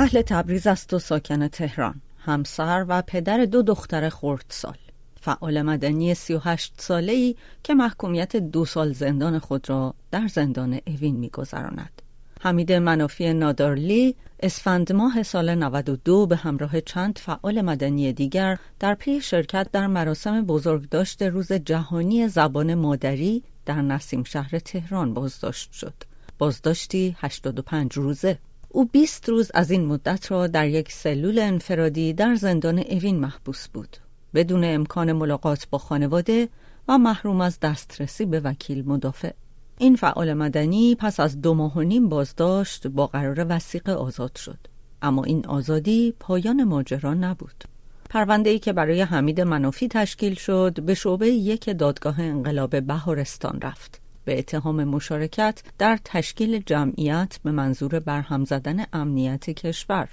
اهل تبریز است و ساکن تهران همسر و پدر دو دختر خردسال فعال مدنی 38 ساله ای که محکومیت دو سال زندان خود را در زندان اوین میگذراند. حمید منافی نادارلی اسفند ماه سال 92 به همراه چند فعال مدنی دیگر در پی شرکت در مراسم بزرگداشت روز جهانی زبان مادری در نسیم شهر تهران بازداشت شد. بازداشتی 85 روزه. او 20 روز از این مدت را در یک سلول انفرادی در زندان اوین محبوس بود. بدون امکان ملاقات با خانواده و محروم از دسترسی به وکیل مدافع. این فعال مدنی پس از دو ماه و نیم بازداشت با قرار وسیقه آزاد شد. اما این آزادی پایان ماجرا نبود. پرونده ای که برای حمید منافی تشکیل شد به شعبه یک دادگاه انقلاب بهارستان رفت. به اتهام مشارکت در تشکیل جمعیت به منظور برهم زدن امنیت کشور.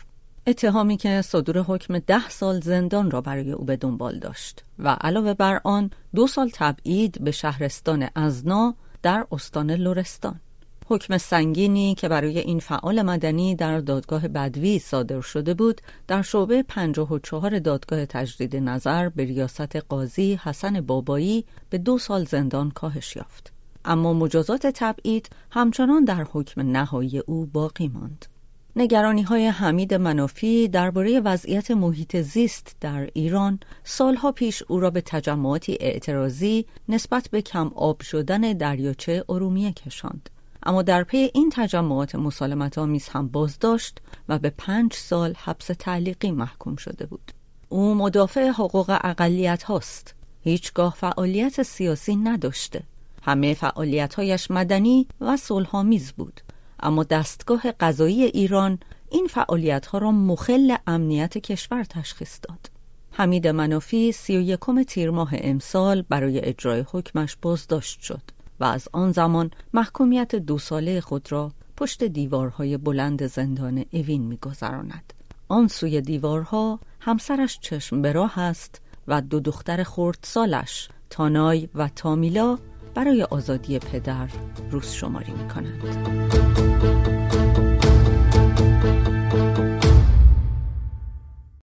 اتهامی که صدور حکم ده سال زندان را برای او به دنبال داشت و علاوه بر آن دو سال تبعید به شهرستان ازنا در استان لرستان. حکم سنگینی که برای این فعال مدنی در دادگاه بدوی صادر شده بود در شعبه 54 دادگاه تجدید نظر به ریاست قاضی حسن بابایی به دو سال زندان کاهش یافت. اما مجازات تبعید همچنان در حکم نهایی او باقی ماند. نگرانی های حمید منافی درباره وضعیت محیط زیست در ایران سالها پیش او را به تجمعاتی اعتراضی نسبت به کم آب شدن دریاچه ارومیه کشاند. اما در پی این تجمعات مسالمت آمیز هم بازداشت و به پنج سال حبس تعلیقی محکوم شده بود. او مدافع حقوق اقلیت هاست. هیچگاه فعالیت سیاسی نداشته. همه فعالیتهایش مدنی و صلحآمیز بود. اما دستگاه قضایی ایران این فعالیتها را مخل امنیت کشور تشخیص داد. حمید منافی سی و یکم تیر ماه امسال برای اجرای حکمش بازداشت شد و از آن زمان محکومیت دو ساله خود را پشت دیوارهای بلند زندان اوین میگذراند. آن سوی دیوارها همسرش چشم به راه است و دو دختر خردسالش تانای و تامیلا برای آزادی پدر روز شماری می کنند.